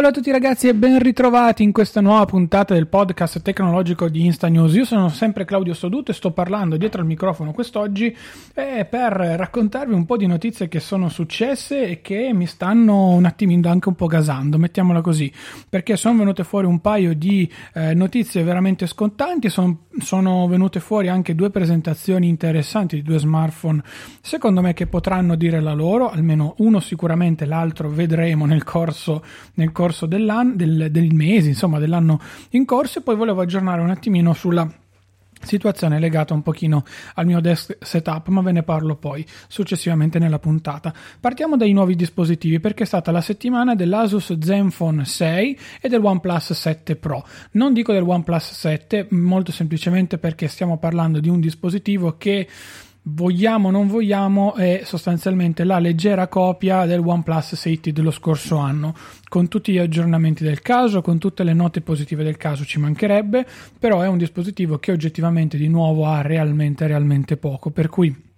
Salve a tutti ragazzi e ben ritrovati in questa nuova puntata del podcast tecnologico di Insta News. Io sono sempre Claudio Soduto e sto parlando dietro al microfono quest'oggi eh, per raccontarvi un po' di notizie che sono successe e che mi stanno un attimino anche un po' gasando, mettiamola così, perché sono venute fuori un paio di eh, notizie veramente scontanti, son, sono venute fuori anche due presentazioni interessanti di due smartphone, secondo me che potranno dire la loro, almeno uno sicuramente, l'altro vedremo nel corso, nel corso del, del mese, insomma dell'anno in corso. E poi volevo aggiornare un attimino sulla situazione legata un pochino al mio desk setup, ma ve ne parlo poi successivamente nella puntata. Partiamo dai nuovi dispositivi perché è stata la settimana dell'Asus Zenfone 6 e del OnePlus 7 Pro. Non dico del OnePlus 7 molto semplicemente perché stiamo parlando di un dispositivo che vogliamo o non vogliamo è sostanzialmente la leggera copia del OnePlus 6T dello scorso anno con tutti gli aggiornamenti del caso con tutte le note positive del caso ci mancherebbe però è un dispositivo che oggettivamente di nuovo ha realmente realmente poco per cui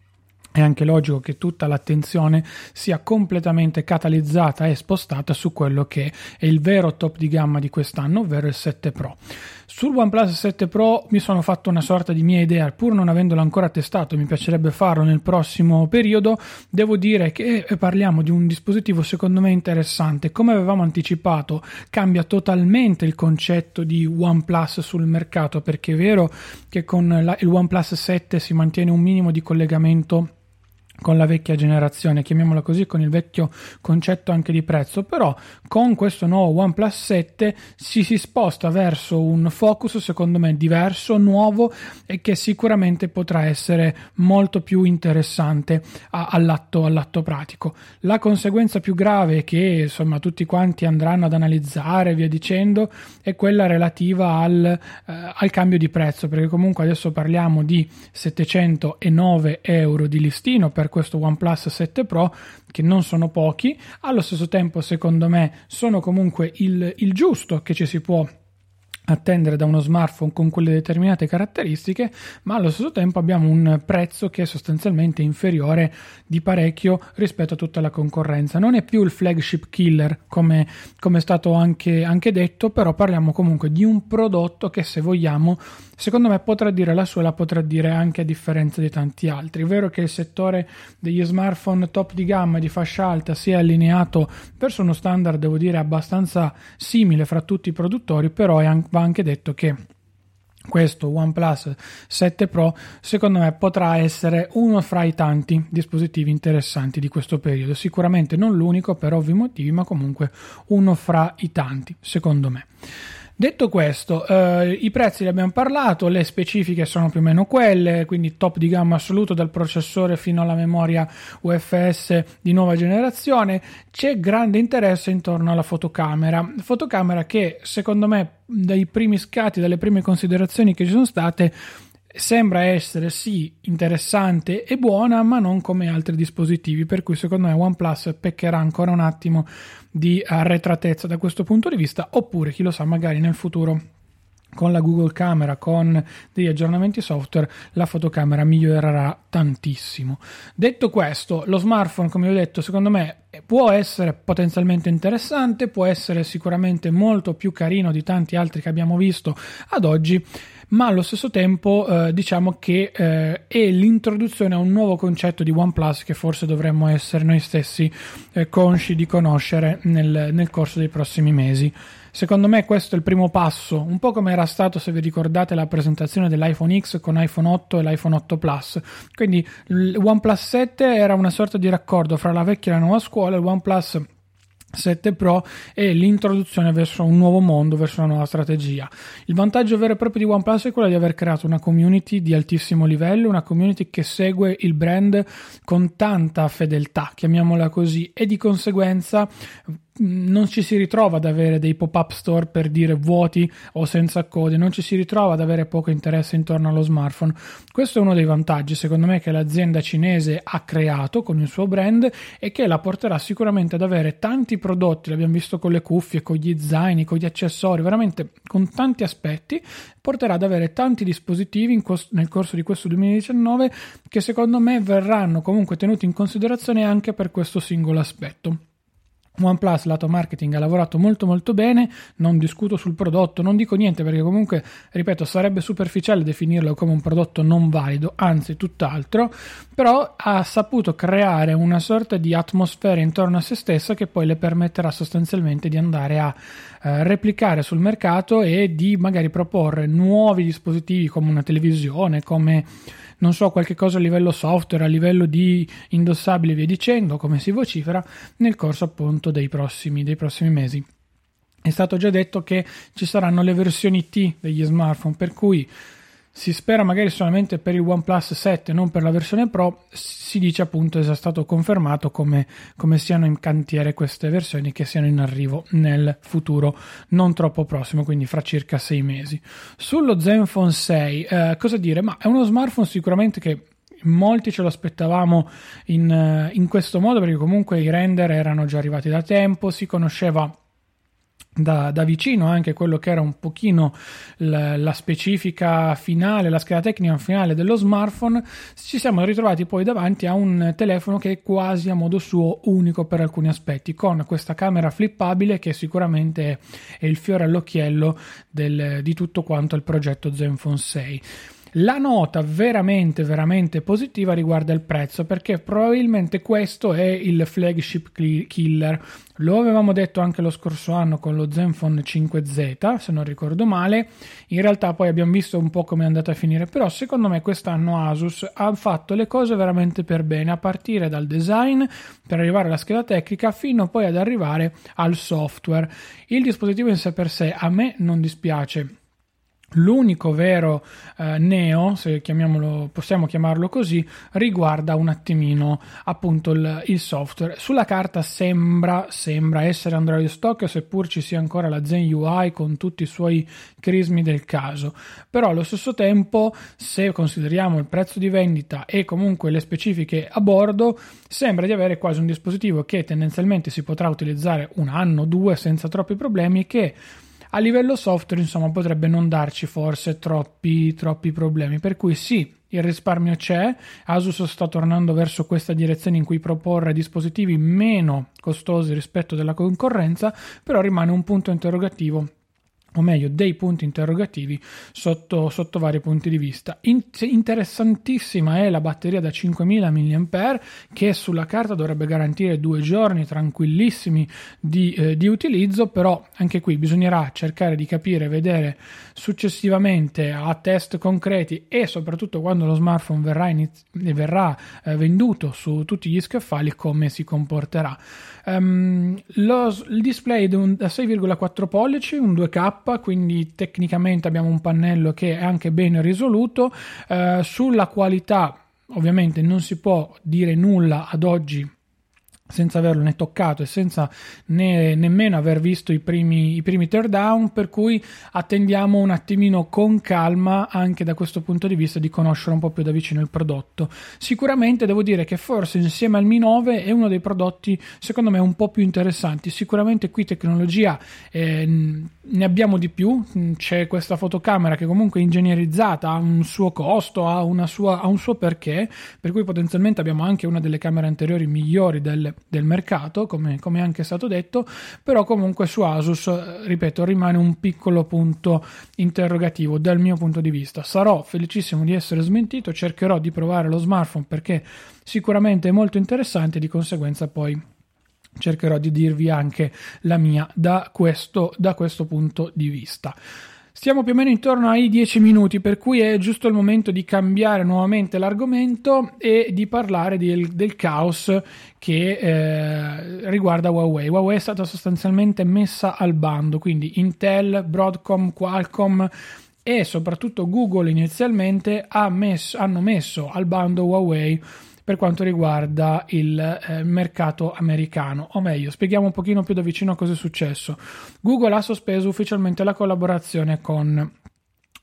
è anche logico che tutta l'attenzione sia completamente catalizzata e spostata su quello che è il vero top di gamma di quest'anno, ovvero il 7 Pro. Sul OnePlus 7 Pro mi sono fatto una sorta di mia idea, pur non avendolo ancora testato, mi piacerebbe farlo nel prossimo periodo. Devo dire che parliamo di un dispositivo secondo me interessante. Come avevamo anticipato, cambia totalmente il concetto di OnePlus sul mercato, perché è vero che con la, il OnePlus 7 si mantiene un minimo di collegamento con la vecchia generazione, chiamiamola così, con il vecchio concetto anche di prezzo, però con questo nuovo OnePlus 7 si, si sposta verso un focus secondo me diverso, nuovo e che sicuramente potrà essere molto più interessante a, all'atto, all'atto pratico. La conseguenza più grave che insomma tutti quanti andranno ad analizzare via dicendo è quella relativa al, eh, al cambio di prezzo, perché comunque adesso parliamo di 709 euro di listino per questo OnePlus 7 Pro, che non sono pochi, allo stesso tempo secondo me sono comunque il, il giusto che ci si può attendere da uno smartphone con quelle determinate caratteristiche, ma allo stesso tempo abbiamo un prezzo che è sostanzialmente inferiore di parecchio rispetto a tutta la concorrenza. Non è più il flagship killer come, come è stato anche, anche detto, però parliamo comunque di un prodotto che se vogliamo secondo me potrà dire la sua, la potrà dire anche a differenza di tanti altri. È vero che il settore degli smartphone top di gamma di fascia alta si è allineato verso uno standard, devo dire, abbastanza simile fra tutti i produttori, però va anche detto che questo OnePlus 7 Pro secondo me potrà essere uno fra i tanti dispositivi interessanti di questo periodo sicuramente non l'unico per ovvi motivi ma comunque uno fra i tanti secondo me Detto questo, eh, i prezzi li abbiamo parlato, le specifiche sono più o meno quelle, quindi top di gamma assoluto dal processore fino alla memoria UFS di nuova generazione. C'è grande interesse intorno alla fotocamera, fotocamera che secondo me dai primi scatti, dalle prime considerazioni che ci sono state, sembra essere sì interessante e buona, ma non come altri dispositivi, per cui secondo me OnePlus peccherà ancora un attimo di arretratezza da questo punto di vista, oppure chi lo sa, magari nel futuro con la Google Camera, con degli aggiornamenti software, la fotocamera migliorerà tantissimo. Detto questo, lo smartphone, come ho detto, secondo me può essere potenzialmente interessante, può essere sicuramente molto più carino di tanti altri che abbiamo visto ad oggi, ma allo stesso tempo eh, diciamo che eh, è l'introduzione a un nuovo concetto di OnePlus che forse dovremmo essere noi stessi eh, consci di conoscere nel, nel corso dei prossimi mesi. Secondo me questo è il primo passo, un po' come era stato se vi ricordate la presentazione dell'iPhone X con iPhone 8 e l'iPhone 8 Plus. Quindi il OnePlus 7 era una sorta di raccordo fra la vecchia e la nuova scuola, il OnePlus 7 Pro e l'introduzione verso un nuovo mondo, verso una nuova strategia. Il vantaggio vero e proprio di OnePlus è quello di aver creato una community di altissimo livello, una community che segue il brand con tanta fedeltà, chiamiamola così, e di conseguenza non ci si ritrova ad avere dei pop-up store per dire vuoti o senza code, non ci si ritrova ad avere poco interesse intorno allo smartphone. Questo è uno dei vantaggi, secondo me, che l'azienda cinese ha creato con il suo brand e che la porterà sicuramente ad avere tanti prodotti, l'abbiamo visto con le cuffie, con gli zaini, con gli accessori, veramente con tanti aspetti, porterà ad avere tanti dispositivi cos- nel corso di questo 2019 che secondo me verranno comunque tenuti in considerazione anche per questo singolo aspetto. OnePlus lato marketing ha lavorato molto molto bene, non discuto sul prodotto, non dico niente perché comunque, ripeto, sarebbe superficiale definirlo come un prodotto non valido, anzi tutt'altro, però ha saputo creare una sorta di atmosfera intorno a se stessa che poi le permetterà sostanzialmente di andare a eh, replicare sul mercato e di magari proporre nuovi dispositivi come una televisione, come non so, qualche cosa a livello software, a livello di indossabili e via dicendo, come si vocifera, nel corso appunto dei prossimi, dei prossimi mesi. È stato già detto che ci saranno le versioni T degli smartphone, per cui si spera magari solamente per il OnePlus 7, non per la versione Pro, si dice appunto è già stato confermato come, come, siano in cantiere queste versioni che siano in arrivo nel futuro non troppo prossimo, quindi fra circa sei mesi. Sullo Zenfone 6, eh, cosa dire? Ma è uno smartphone sicuramente che molti ce lo aspettavamo in, eh, in questo modo perché comunque i render erano già arrivati da tempo, si conosceva da, da, vicino anche quello che era un pochino la, la, specifica finale, la scheda tecnica finale dello smartphone, ci siamo ritrovati poi davanti a un telefono che è quasi a modo suo unico per alcuni aspetti, con questa camera flippabile che sicuramente è il fiore all'occhiello del, di tutto quanto il progetto Zenfone 6. La nota veramente, veramente positiva riguarda il prezzo perché probabilmente questo è il flagship killer. Lo avevamo detto anche lo scorso anno con lo Zenfone 5Z, se non ricordo male. In realtà poi abbiamo visto un po' come è andata a finire, però secondo me quest'anno Asus ha fatto le cose veramente per bene, a partire dal design per arrivare alla scheda tecnica fino poi ad arrivare al software. Il dispositivo in sé per sé a me non dispiace L'unico vero eh, neo, se possiamo chiamarlo così, riguarda un attimino appunto il, il, software. Sulla carta sembra, sembra essere Android stock, seppur ci sia ancora la Zen UI con tutti i suoi crismi del caso. Però allo stesso tempo, se consideriamo il prezzo di vendita e comunque le specifiche a bordo, sembra di avere quasi un dispositivo che tendenzialmente si potrà utilizzare un anno o due senza troppi problemi che a livello software, insomma, potrebbe non darci forse troppi, troppi problemi. Per cui sì, il risparmio c'è, Asus sta tornando verso questa direzione in cui proporre dispositivi meno costosi rispetto alla concorrenza, però rimane un punto interrogativo o meglio dei punti interrogativi sotto, sotto vari punti di vista. In- interessantissima è la batteria da 5000 mAh che sulla carta dovrebbe garantire due giorni tranquillissimi di, eh, di, utilizzo, però anche qui bisognerà cercare di capire, vedere successivamente a test concreti e soprattutto quando lo smartphone verrà, iniz- verrà eh, venduto su tutti gli scaffali come si comporterà. Um, lo, il display da 6,4 pollici, un 2K, quindi tecnicamente abbiamo un pannello che è anche ben risoluto. Uh, sulla qualità, ovviamente, non si può dire nulla ad oggi senza averlo né toccato e senza né, nemmeno aver visto i primi, i primi teardown, per cui attendiamo un attimino con calma anche da questo punto di vista di conoscere un po' più da vicino il prodotto. Sicuramente devo dire che forse insieme al Mi 9 è uno dei prodotti secondo me un po' più interessanti. Sicuramente qui tecnologia eh, ne abbiamo di più, c'è questa fotocamera che comunque è ingegnerizzata, ha un suo costo, ha, sua, ha un suo perché, per cui potenzialmente abbiamo anche una delle camere anteriori migliori del, del mercato, come, come anche è stato detto, però comunque su Asus, ripeto, rimane un piccolo punto interrogativo dal mio punto di vista. Sarò felicissimo di essere smentito, cercherò di provare lo smartphone perché sicuramente è molto interessante, di conseguenza poi cercherò di dirvi anche la mia da questo, da questo punto di vista. Stiamo più o meno intorno ai 10 minuti, per cui è giusto il momento di cambiare nuovamente l'argomento e di parlare del, del caos che eh, riguarda Huawei. Huawei è stata sostanzialmente messa al bando, quindi Intel, Broadcom, Qualcomm e soprattutto Google inizialmente ha messo, hanno messo al bando Huawei per quanto riguarda il eh, mercato americano. O meglio, spieghiamo un pochino più da vicino cosa è successo. Google ha sospeso ufficialmente la collaborazione con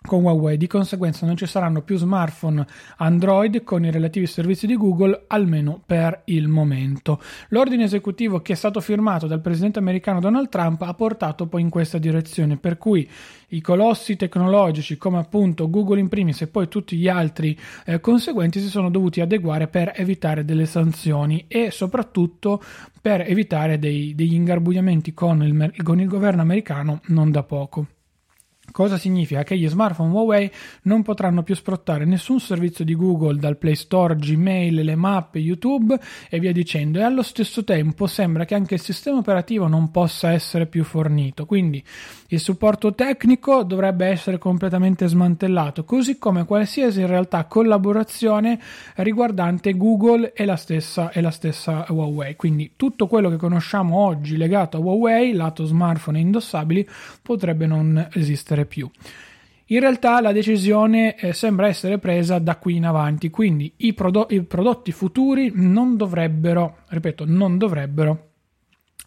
con Huawei. Di conseguenza non ci saranno più smartphone Android con i relativi servizi di Google, almeno per il momento. L'ordine esecutivo che è stato firmato dal presidente americano Donald Trump ha portato poi in questa direzione, per cui i colossi tecnologici come appunto Google in primis e poi tutti gli altri eh, conseguenti si sono dovuti adeguare per evitare delle sanzioni e soprattutto per evitare dei, degli ingarbugliamenti con il, con il governo americano non da poco. Cosa significa? Che gli smartphone Huawei non potranno più sfruttare nessun servizio di Google dal Play Store, Gmail, le mappe, YouTube e via dicendo e allo stesso tempo sembra che anche il sistema operativo non possa essere più fornito, quindi il supporto tecnico dovrebbe essere completamente smantellato, così come qualsiasi in realtà collaborazione riguardante Google e la stessa, e la stessa Huawei. Quindi tutto quello che conosciamo oggi legato a Huawei, lato smartphone e indossabili, potrebbe non esistere vendere più. In realtà la decisione eh, sembra essere presa da qui in avanti, quindi i, prodo- i prodotti futuri non dovrebbero, ripeto, non dovrebbero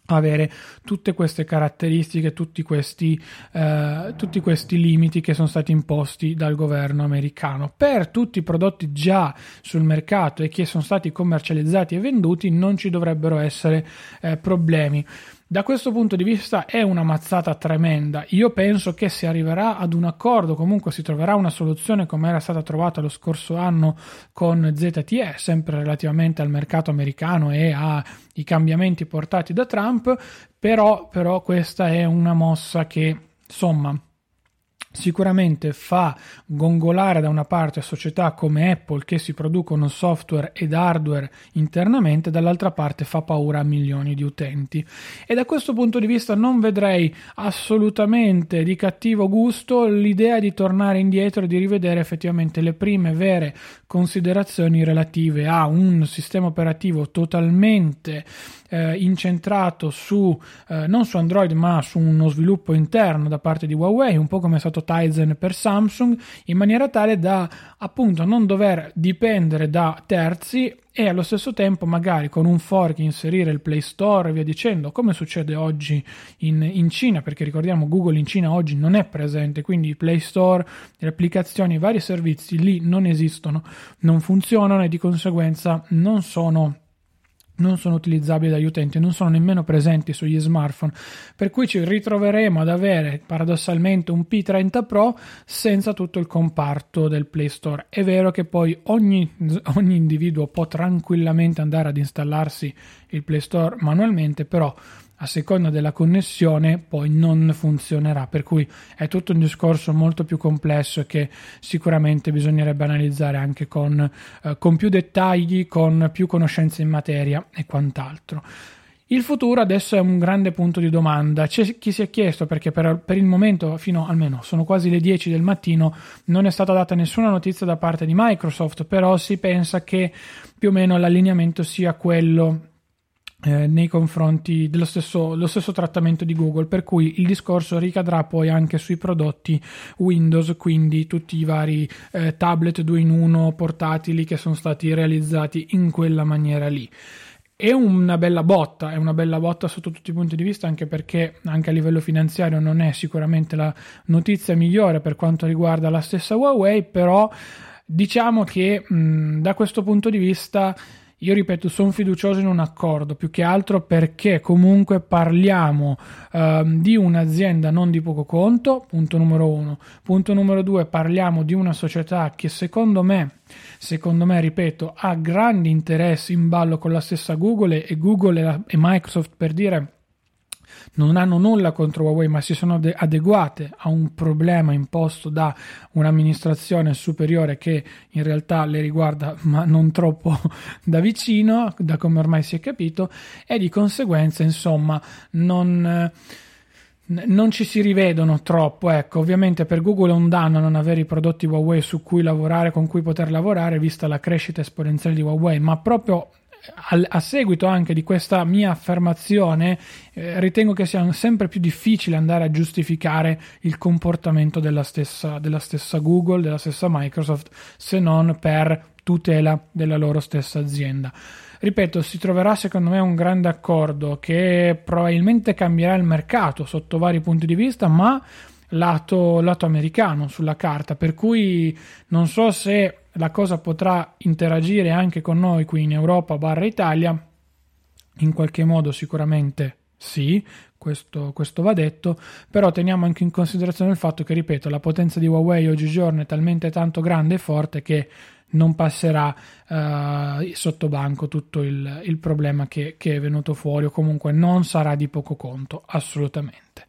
avere tutte queste caratteristiche, tutti questi, eh, tutti questi limiti che sono stati imposti dal governo americano. Per tutti i prodotti già sul mercato e che sono stati commercializzati e venduti non ci dovrebbero essere eh, problemi. Da questo punto di vista è una mazzata tremenda. Io penso che si arriverà ad un accordo, comunque si troverà una soluzione come era stata trovata lo scorso anno con ZTE, sempre relativamente al mercato americano e ai cambiamenti portati da Trump, però, però questa è una mossa che, insomma, sicuramente fa gongolare da una parte società come Apple che si producono software ed hardware internamente, dall'altra parte fa paura a milioni di utenti. E da questo punto di vista non vedrei assolutamente di cattivo gusto l'idea di tornare indietro e di rivedere effettivamente le prime vere considerazioni relative a un sistema operativo totalmente eh, incentrato su eh, non su Android ma su uno sviluppo interno da parte di Huawei, un po' come è stato Tizen per Samsung, in maniera tale da appunto non dover dipendere da terzi e allo stesso tempo magari con un fork inserire il Play Store e via dicendo, come succede oggi in, in, Cina, perché ricordiamo Google in Cina oggi non è presente, quindi il Play Store, le applicazioni, i vari servizi lì non esistono, non funzionano e di conseguenza non sono non sono utilizzabili dagli utenti, non sono nemmeno presenti sugli smartphone, per cui ci ritroveremo ad avere paradossalmente un P30 Pro senza tutto il comparto del Play Store. È vero che poi ogni, ogni individuo può tranquillamente andare ad installarsi il Play Store manualmente, però a seconda della connessione poi non funzionerà, per cui è tutto un discorso molto più complesso che sicuramente bisognerebbe analizzare anche con, eh, con più dettagli, con più conoscenze in materia e quant'altro. Il futuro adesso è un grande punto di domanda. C'è chi si è chiesto perché per, per, il momento, fino almeno sono quasi le 10 del mattino, non è stata data nessuna notizia da parte di Microsoft, però si pensa che più o meno l'allineamento sia quello eh, nei confronti dello stesso, stesso, trattamento di Google, per cui il discorso ricadrà poi anche sui prodotti Windows, quindi tutti i vari eh, tablet 2 in 1 portatili che sono stati realizzati in quella maniera lì. è una bella botta, è una bella botta sotto tutti i punti di vista, anche perché anche a livello finanziario non è sicuramente la notizia migliore per quanto riguarda la stessa Huawei, però diciamo che mh, da questo punto di vista io ripeto, sono fiducioso in un accordo, più che altro perché comunque parliamo uh, di un'azienda non di poco conto, punto numero uno. Punto numero due, parliamo di una società che secondo me, secondo me, ripeto, ha grandi interessi in ballo con la stessa Google e Google e, la, e Microsoft per dire non hanno nulla contro Huawei, ma si sono adeguate a un problema imposto da un'amministrazione superiore che in realtà le riguarda, ma non troppo da vicino, da come ormai si è capito, e di conseguenza, insomma, non non ci si rivedono troppo. Ecco, ovviamente per Google è un danno non avere i prodotti Huawei su cui lavorare, con cui poter lavorare, vista la crescita esponenziale di Huawei, ma proprio a, seguito anche di questa mia affermazione, eh, ritengo che sia sempre più difficile andare a giustificare il comportamento della stessa, della stessa Google, della stessa Microsoft, se non per tutela della loro stessa azienda. Ripeto, si troverà secondo me un grande accordo che probabilmente cambierà il mercato sotto vari punti di vista, ma lato, lato americano sulla carta, per cui non so se la cosa potrà interagire anche con noi qui in Europa barra Italia, in qualche modo sicuramente sì, questo, questo, va detto, però teniamo anche in considerazione il fatto che, ripeto, la potenza di Huawei oggigiorno è talmente tanto grande e forte che non passerà uh, sotto banco tutto il, il problema che, che è venuto fuori o comunque non sarà di poco conto, assolutamente.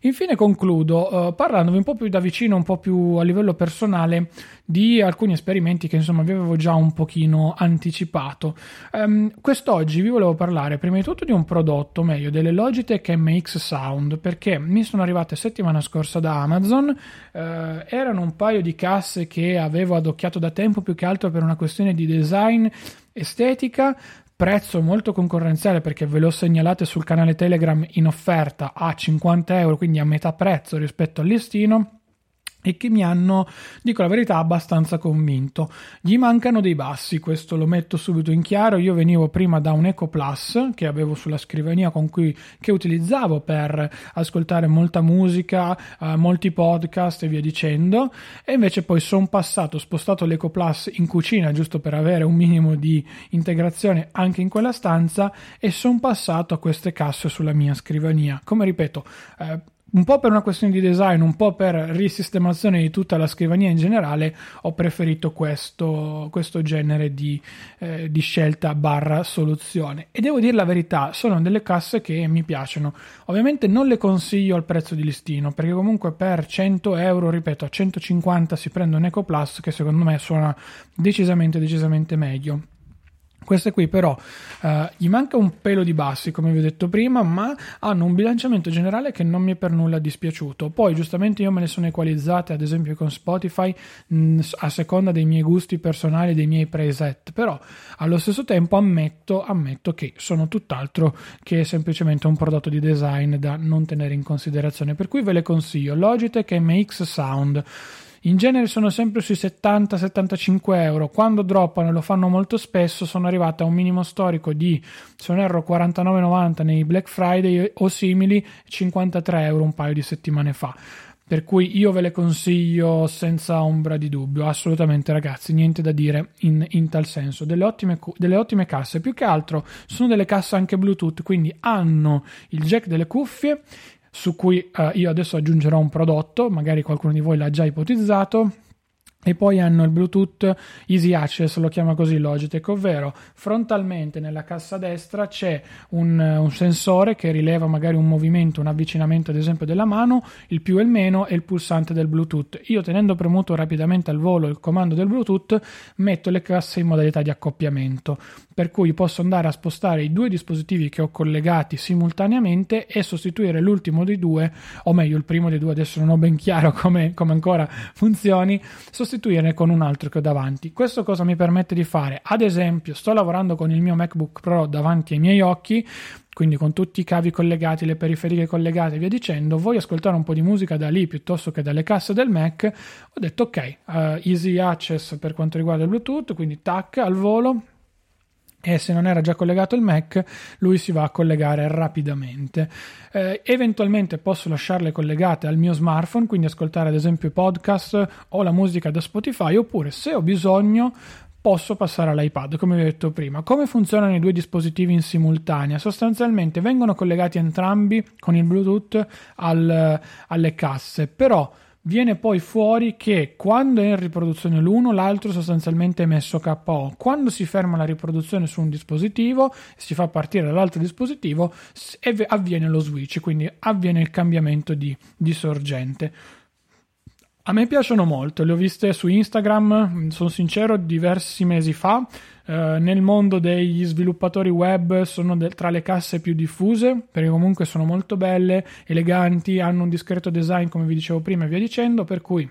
Infine concludo uh, parlandovi un po' più da vicino, un po' più a livello personale di alcuni esperimenti che insomma vi avevo già un pochino anticipato. Um, quest'oggi vi volevo parlare prima di tutto di un prodotto, meglio delle Logitech MX Sound, perché mi sono arrivate settimana scorsa da Amazon, uh, erano un paio di casse che avevo adocchiato da tempo più che altro per una questione di design estetica prezzo molto concorrenziale perché ve l'ho segnalate sul canale Telegram in offerta a 50 euro, quindi a metà prezzo rispetto al listino e che mi hanno, dico la verità, abbastanza convinto. Gli mancano dei bassi, questo lo metto subito in chiaro. Io venivo prima da un Eco Plus che avevo sulla scrivania con cui che utilizzavo per ascoltare molta musica, eh, molti podcast e via dicendo, e invece poi sono passato, ho spostato l'Eco Plus in cucina giusto per avere un minimo di integrazione anche in quella stanza e sono passato a queste casse sulla mia scrivania. Come ripeto, eh, un po' per una questione di design, un po' per risistemazione di tutta la scrivania in generale, ho preferito questo, questo genere di, eh, di, scelta barra soluzione. E devo dire la verità, sono delle casse che mi piacciono. Ovviamente non le consiglio al prezzo di listino, perché comunque per 100 euro, ripeto, a 150 si prende un Eco Plus che secondo me suona decisamente, decisamente meglio. Queste qui però uh, gli manca un pelo di bassi, come vi ho detto prima, ma hanno un bilanciamento generale che non mi è per nulla dispiaciuto. Poi giustamente io me le sono equalizzate, ad esempio con Spotify, mh, a seconda dei miei gusti personali, dei miei preset, però allo stesso tempo ammetto, ammetto che sono tutt'altro che semplicemente un prodotto di design da non tenere in considerazione. Per cui ve le consiglio Logitech MX Sound in genere sono sempre sui 70-75 euro. Quando droppano e lo fanno molto spesso, sono arrivate a un minimo storico di, se non erro, 49,90 nei Black Friday o simili, 53 euro un paio di settimane fa. Per cui io ve le consiglio senza ombra di dubbio, assolutamente ragazzi, niente da dire in, in tal senso. Delle ottime, delle ottime casse, più che altro sono delle casse anche Bluetooth, quindi hanno il jack delle cuffie su cui eh, io adesso aggiungerò un prodotto, magari qualcuno di voi l'ha già ipotizzato, e poi hanno il Bluetooth Easy Access, lo chiama così Logitech, ovvero frontalmente nella cassa destra c'è un, un, sensore che rileva magari un movimento, un avvicinamento ad esempio della mano, il più e il meno e il pulsante del Bluetooth. Io tenendo premuto rapidamente al volo il comando del Bluetooth metto le casse in modalità di accoppiamento, per cui posso andare a spostare i due dispositivi che ho collegati simultaneamente e sostituire l'ultimo dei due, o meglio il primo dei due, adesso non ho ben chiaro come, come ancora funzioni, sostituirne con un altro che ho davanti. Questo cosa mi permette di fare? Ad esempio, sto lavorando con il mio MacBook Pro davanti ai miei occhi, quindi con tutti i cavi collegati, le periferiche collegate e via dicendo, voglio ascoltare un po' di musica da lì piuttosto che dalle casse del Mac, ho detto ok, uh, easy access per quanto riguarda il Bluetooth, quindi tac al volo, e se non era già collegato il Mac lui si va a collegare rapidamente. Eh, eventualmente posso lasciarle collegate al mio smartphone quindi ascoltare ad esempio podcast o la musica da Spotify oppure se ho bisogno posso passare all'iPad come vi ho detto prima. Come funzionano i due dispositivi in simultanea? Sostanzialmente vengono collegati entrambi con il Bluetooth al, alle casse però viene poi fuori che quando è in riproduzione l'uno, l'altro sostanzialmente è messo KO. Quando si ferma la riproduzione su un dispositivo, si fa partire dall'altro dispositivo, avviene lo switch, quindi avviene il cambiamento di, di sorgente. A me piacciono molto, le ho viste su Instagram, sono sincero, diversi mesi fa. Eh, nel mondo degli sviluppatori web sono de- tra le casse più diffuse, perché comunque sono molto belle, eleganti, hanno un discreto design, come vi dicevo prima, e via dicendo, per cui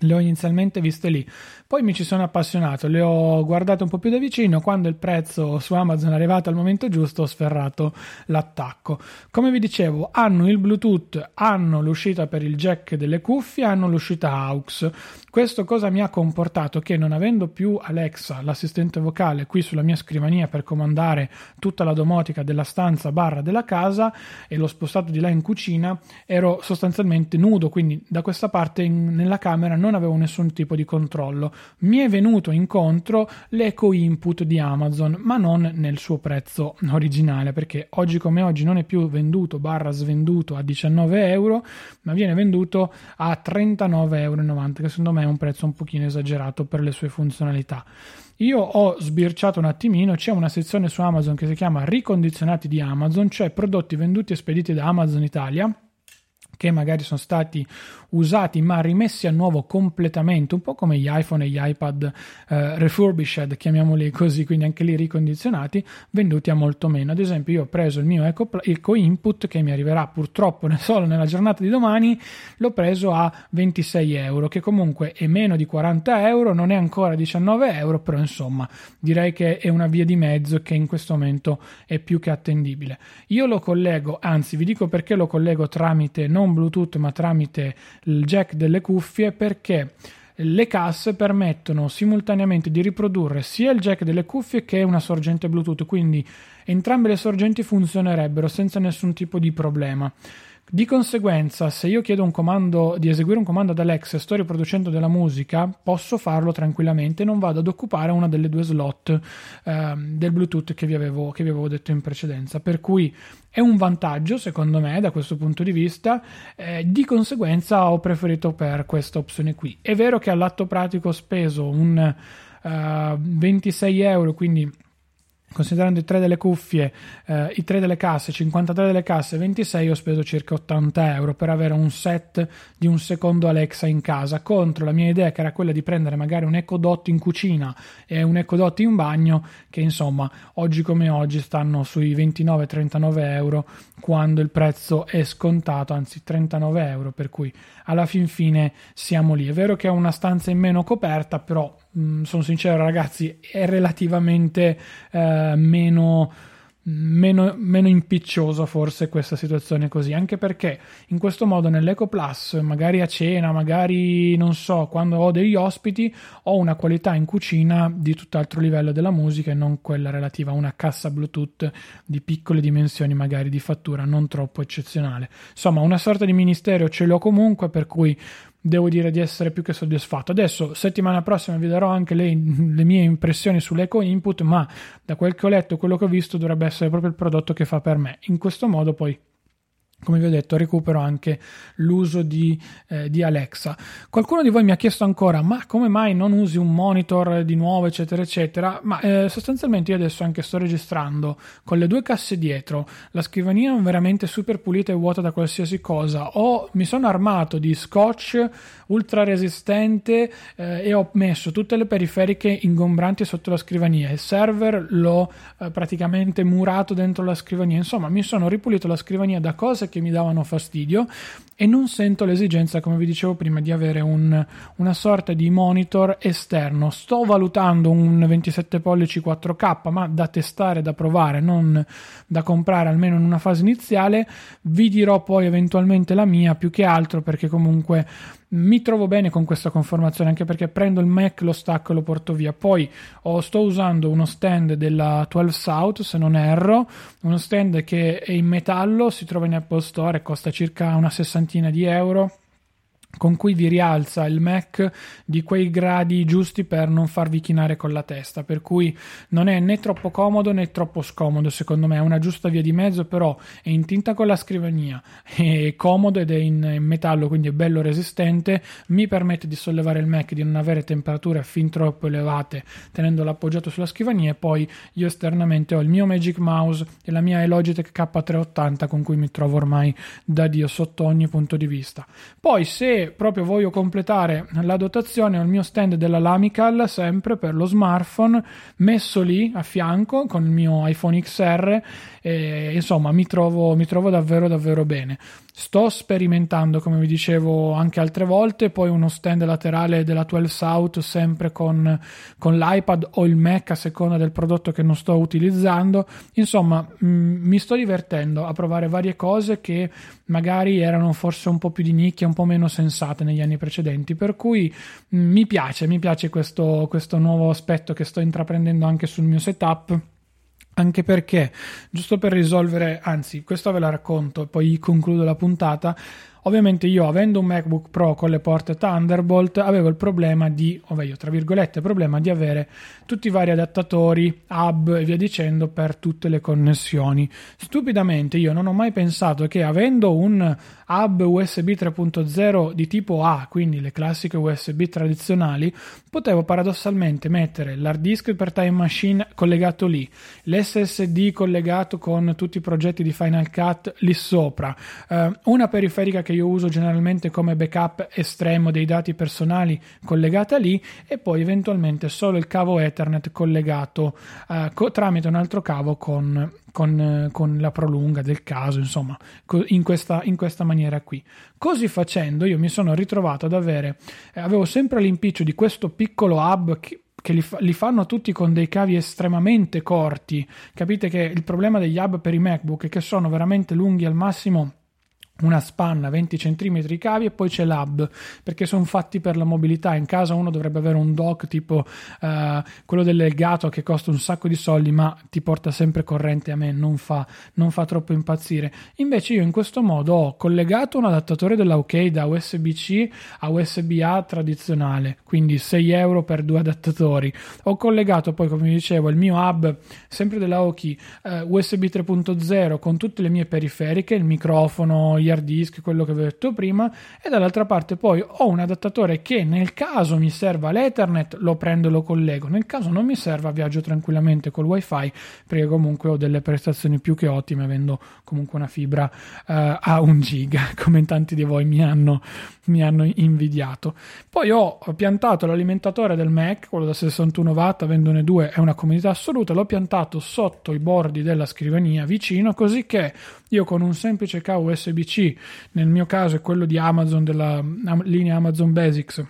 le ho inizialmente viste lì. Poi mi ci sono appassionato, le ho guardate un po' più da vicino. Quando il prezzo su Amazon è arrivato al momento giusto, ho sferrato l'attacco. Come vi dicevo, hanno il Bluetooth, hanno l'uscita per il jack delle cuffie, hanno l'uscita AUX. Questo cosa mi ha comportato? Che non avendo più Alexa, l'assistente vocale, qui sulla mia scrivania per comandare tutta la domotica della stanza barra della casa e l'ho spostato di là in cucina, ero sostanzialmente nudo, quindi da questa parte in, nella camera non avevo nessun tipo di controllo mi è venuto incontro l'eco input di Amazon, ma non nel suo prezzo originale, perché oggi come oggi non è più venduto barra svenduto a 19 euro, ma viene venduto a 39,90 euro, che secondo me è un prezzo un pochino esagerato per le sue funzionalità. Io ho sbirciato un attimino, c'è una sezione su Amazon che si chiama ricondizionati di Amazon, cioè prodotti venduti e spediti da Amazon Italia che magari sono stati usati ma rimessi a nuovo completamente, un po' come gli iPhone e gli iPad eh, refurbished, chiamiamoli così, quindi anche lì ricondizionati, venduti a molto meno. Ad esempio, io ho preso il mio Eco, Eco Input che mi arriverà purtroppo solo nella giornata di domani, l'ho preso a 26 euro, che comunque è meno di 40 euro, non è ancora 19 euro, però insomma direi che è una via di mezzo che in questo momento è più che attendibile. Io lo collego, anzi vi dico perché lo collego tramite non Bluetooth ma tramite il jack delle cuffie perché le casse permettono simultaneamente di riprodurre sia il jack delle cuffie che una sorgente Bluetooth, quindi entrambe le sorgenti funzionerebbero senza nessun tipo di problema. Di conseguenza, se io chiedo comando di eseguire un comando ad Alexa e sto riproducendo della musica, posso farlo tranquillamente non vado ad occupare una delle due slot eh, del Bluetooth che vi, avevo, che vi avevo detto in precedenza. Per cui è un vantaggio, secondo me, da questo punto di vista. Eh, di conseguenza, ho preferito per questa opzione qui. È vero che all'atto pratico ho speso un eh, 26 euro, quindi considerando i tre delle cuffie, eh, i tre delle casse, 53 delle casse, 26, ho speso circa 80 euro per avere un set di un secondo Alexa in casa. Contro la mia idea, che era quella di prendere magari un Echo Dot in cucina e un Echo Dot in bagno, che insomma oggi come oggi stanno sui 29-39 euro quando il prezzo è scontato, anzi 39 euro, per cui alla fin fine siamo lì. È vero che è una stanza in meno coperta, però mh, sono sincero ragazzi, è relativamente eh, meno meno, meno impicciosa forse questa situazione così, anche perché in questo modo nell'Eco Plus, magari a cena, magari non so, quando ho degli ospiti, ho una qualità in cucina di tutt'altro livello della musica e non quella relativa a una cassa Bluetooth di piccole dimensioni, magari di fattura non troppo eccezionale. Insomma, una sorta di ministero ce l'ho comunque, per cui devo dire di essere più che soddisfatto. Adesso, settimana prossima, vi darò anche le, le, mie impressioni sull'eco input, ma da quel che ho letto, quello che ho visto, dovrebbe essere proprio il prodotto che fa per me. In questo modo, poi come vi ho detto, recupero anche l'uso di, eh, di, Alexa. Qualcuno di voi mi ha chiesto ancora: ma come mai non usi un monitor di nuovo, eccetera, eccetera? Ma eh, sostanzialmente io adesso anche sto registrando con le due casse dietro, la scrivania veramente super pulita e vuota da qualsiasi cosa. Ho, mi sono armato di scotch ultra resistente eh, e ho messo tutte le periferiche ingombranti sotto la scrivania. Il server l'ho eh, praticamente murato dentro la scrivania. Insomma, mi sono ripulito la scrivania da cose che mi davano fastidio e non sento l'esigenza, come vi dicevo prima, di avere un, una sorta di monitor esterno. Sto valutando un 27 pollici 4K, ma da testare, da provare, non da comprare almeno in una fase iniziale. Vi dirò poi eventualmente la mia, più che altro perché comunque mi trovo bene con questa conformazione anche perché prendo il Mac, lo stacco e lo porto via. Poi oh, sto usando uno stand della 12 South, se non erro, uno stand che è in metallo, si trova in Apple Store e costa circa una sessantina di euro con cui vi rialza il Mac di quei gradi giusti per non farvi chinare con la testa, per cui non è né troppo comodo né troppo scomodo, secondo me è una giusta via di mezzo, però è in tinta con la scrivania, è comodo ed è in, metallo, quindi è bello resistente, mi permette di sollevare il Mac, di non avere temperature fin troppo elevate tenendolo appoggiato sulla scrivania e poi io esternamente ho il mio Magic Mouse e la mia Logitech K380 con cui mi trovo ormai da Dio sotto ogni punto di vista. Poi se proprio voglio completare la dotazione il mio stand della Lamical sempre per lo smartphone messo lì a fianco con il mio iPhone XR e insomma mi trovo, mi trovo davvero davvero bene. Sto sperimentando come vi dicevo anche altre volte poi uno stand laterale della 12 South sempre con, con l'iPad o il Mac a seconda del prodotto che non sto utilizzando. Insomma mh, mi sto divertendo a provare varie cose che magari erano forse un po' più di nicchia un po' meno sensate negli anni precedenti per cui mh, mi piace mi piace questo, questo nuovo aspetto che sto intraprendendo anche sul mio setup anche perché, giusto per risolvere, anzi, questo ve la racconto e poi concludo la puntata. Ovviamente io avendo un MacBook Pro con le porte Thunderbolt avevo il problema di, o meglio, tra virgolette, problema di avere tutti i vari adattatori, hub e via dicendo per tutte le connessioni. Stupidamente io non ho mai pensato che avendo un hub USB 3.0 di tipo A, quindi le classiche USB tradizionali, potevo paradossalmente mettere l'hard disk per Time Machine collegato lì, l'SSD collegato con tutti i progetti di Final Cut lì sopra, eh, una periferica che io uso generalmente come backup estremo dei dati personali collegata lì e poi eventualmente solo il cavo Ethernet collegato eh, co- tramite un altro cavo con con, con, la prolunga del caso, insomma, in questa, in questa, maniera qui. Così facendo, io mi sono ritrovato ad avere, eh, avevo sempre l'impiccio di questo piccolo hub che, che li, li, fanno tutti con dei cavi estremamente corti. Capite che il problema degli hub per i MacBook è che sono veramente lunghi al massimo una spanna 20 cm cavi e poi c'è l'hub perché sono fatti per la mobilità. In casa uno dovrebbe avere un dock tipo uh, quello del legato che costa un sacco di soldi ma ti porta sempre corrente a me non fa, non fa troppo impazzire. Invece io in questo modo ho collegato un adattatore della OK da USB-C a USB-A tradizionale quindi 6 euro per due adattatori. Ho collegato poi come dicevo il mio hub sempre della OK uh, USB 3.0 con tutte le mie periferiche il microfono gli hard disk, quello che vi ho detto prima, e dall'altra parte poi ho un adattatore che nel caso mi serva l'Ethernet lo prendo e lo collego, nel caso non mi serva viaggio tranquillamente col wifi perché comunque ho delle prestazioni più che ottime avendo comunque una fibra uh, a un giga come tanti di voi mi hanno, mi hanno invidiato. Poi ho piantato l'alimentatore del Mac, quello da 61 watt, avendone due è una comodità assoluta, l'ho piantato sotto i bordi della scrivania vicino così che io con un semplice cavo USB-C, nel mio caso è quello di Amazon, della linea Amazon Basics,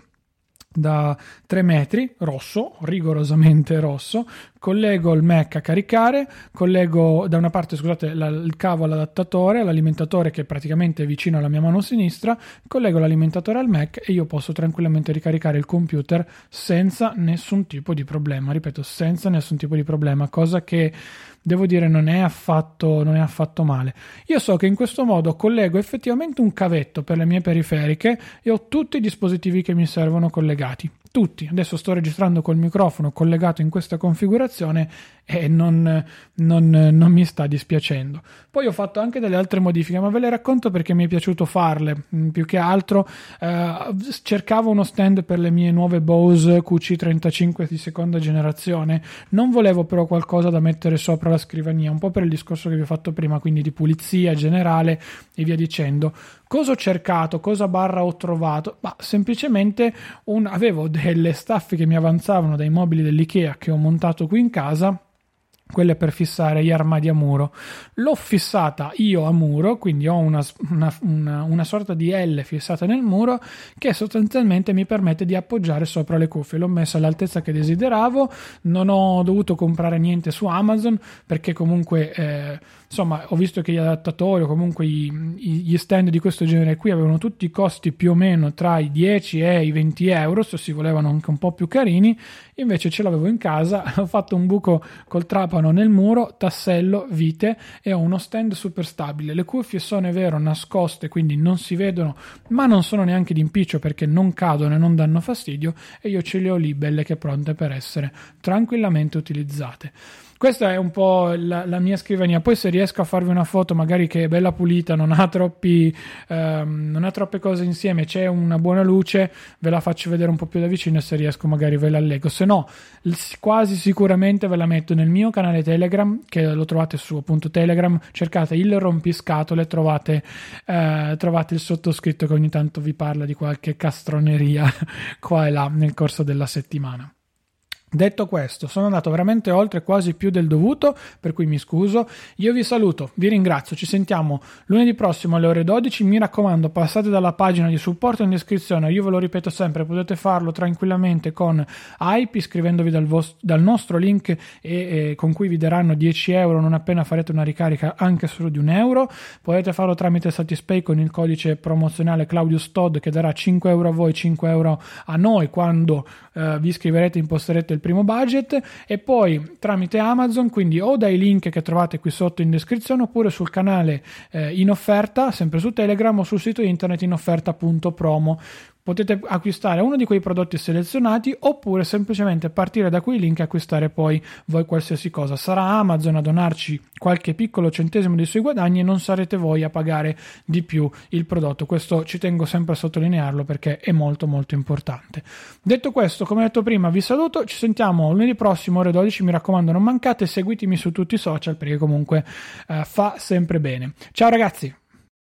da 3 metri, rosso, rigorosamente rosso, collego il Mac a caricare, collego da una parte scusate, la, il cavo all'adattatore, all'alimentatore che praticamente è vicino alla mia mano sinistra, collego l'alimentatore al Mac e io posso tranquillamente ricaricare il computer senza nessun tipo di problema, ripeto, senza nessun tipo di problema, cosa che devo dire non è affatto, non è affatto male. Io so che in questo modo collego effettivamente un cavetto per le mie periferiche e ho tutti i dispositivi che mi servono collegati tutti. Adesso sto registrando col microfono collegato in questa configurazione e non, non, non, mi sta dispiacendo. Poi ho fatto anche delle altre modifiche, ma ve le racconto perché mi è piaciuto farle. Mm, più che altro eh, cercavo uno stand per le mie nuove Bose QC35 di seconda generazione. Non volevo però qualcosa da mettere sopra la scrivania, un po' per il discorso che vi ho fatto prima, quindi di pulizia generale e via dicendo. Cosa ho cercato? Cosa barra ho trovato? Ma semplicemente un, avevo delle staffe che mi avanzavano dai mobili dell'IKEA che ho montato qui in casa quelle per fissare gli armadi a muro. L'ho fissata io a muro, quindi ho una, una, una, una, sorta di L fissata nel muro che sostanzialmente mi permette di appoggiare sopra le cuffie. L'ho messa all'altezza che desideravo, non ho dovuto comprare niente su Amazon perché comunque eh, insomma ho visto che gli adattatori o comunque gli, gli stand di questo genere qui avevano tutti i costi più o meno tra i 10 e i 20 euro, se si volevano anche un po' più carini, invece ce l'avevo in casa, ho fatto un buco col trapano nel muro, tassello, vite e ho uno stand super stabile. Le cuffie sono è vero nascoste, quindi non si vedono, ma non sono neanche d'impiccio perché non cadono e non danno fastidio e io ce le ho lì belle che pronte per essere tranquillamente utilizzate. Questa è un po' la, la, mia scrivania. Poi, se riesco a farvi una foto, magari che è bella pulita, non ha, troppi, ehm, non ha troppe cose insieme, c'è una buona luce, ve la faccio vedere un po' più da vicino. E se riesco, magari ve la leggo. Se no, quasi sicuramente ve la metto nel mio canale Telegram, che lo trovate su appunto Telegram. Cercate il rompiscatole, trovate, eh, trovate il sottoscritto che ogni tanto vi parla di qualche castroneria qua e là nel corso della settimana. Detto questo, sono andato veramente oltre quasi più del dovuto, per cui mi scuso. Io vi saluto, vi ringrazio, ci sentiamo lunedì prossimo alle ore 12. Mi raccomando, passate dalla pagina di supporto in descrizione. Io ve lo ripeto sempre, potete farlo tranquillamente con Hype, iscrivendovi dal, vostro, dal nostro link e, e, con cui vi daranno 10 euro non appena farete una ricarica anche solo di un euro. Potete farlo tramite Satispay con il codice promozionale Claudius Todd che darà 5 euro a voi, 5 euro a noi quando eh, vi iscriverete e imposterete il primo budget e poi tramite Amazon, quindi o dai link che trovate qui sotto in descrizione oppure sul canale eh, in offerta, sempre su Telegram o sul sito internet in offerta.promo potete acquistare uno di quei prodotti selezionati oppure semplicemente partire da quei link e acquistare poi voi qualsiasi cosa. Sarà Amazon a donarci qualche piccolo centesimo dei suoi guadagni e non sarete voi a pagare di più il prodotto. Questo ci tengo sempre a sottolinearlo perché è molto molto importante. Detto questo, come detto prima, vi saluto, ci sentiamo lunedì prossimo ore 12, mi raccomando non mancate, seguitemi su tutti i social perché comunque eh, fa sempre bene. Ciao ragazzi!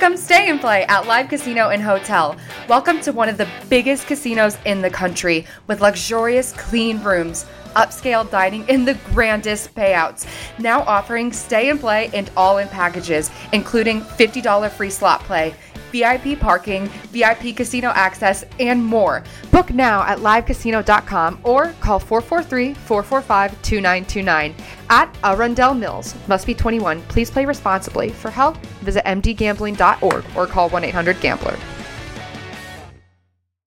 Come stay and play at Live Casino and Hotel. Welcome to one of the biggest casinos in the country with luxurious, clean rooms, upscale dining, and the grandest payouts. Now offering stay and play and all in packages, including $50 free slot play. VIP parking, VIP casino access, and more. Book now at livecasino.com or call 443 445 2929 at Arundel Mills. Must be 21. Please play responsibly. For help, visit mdgambling.org or call 1 800 Gambler.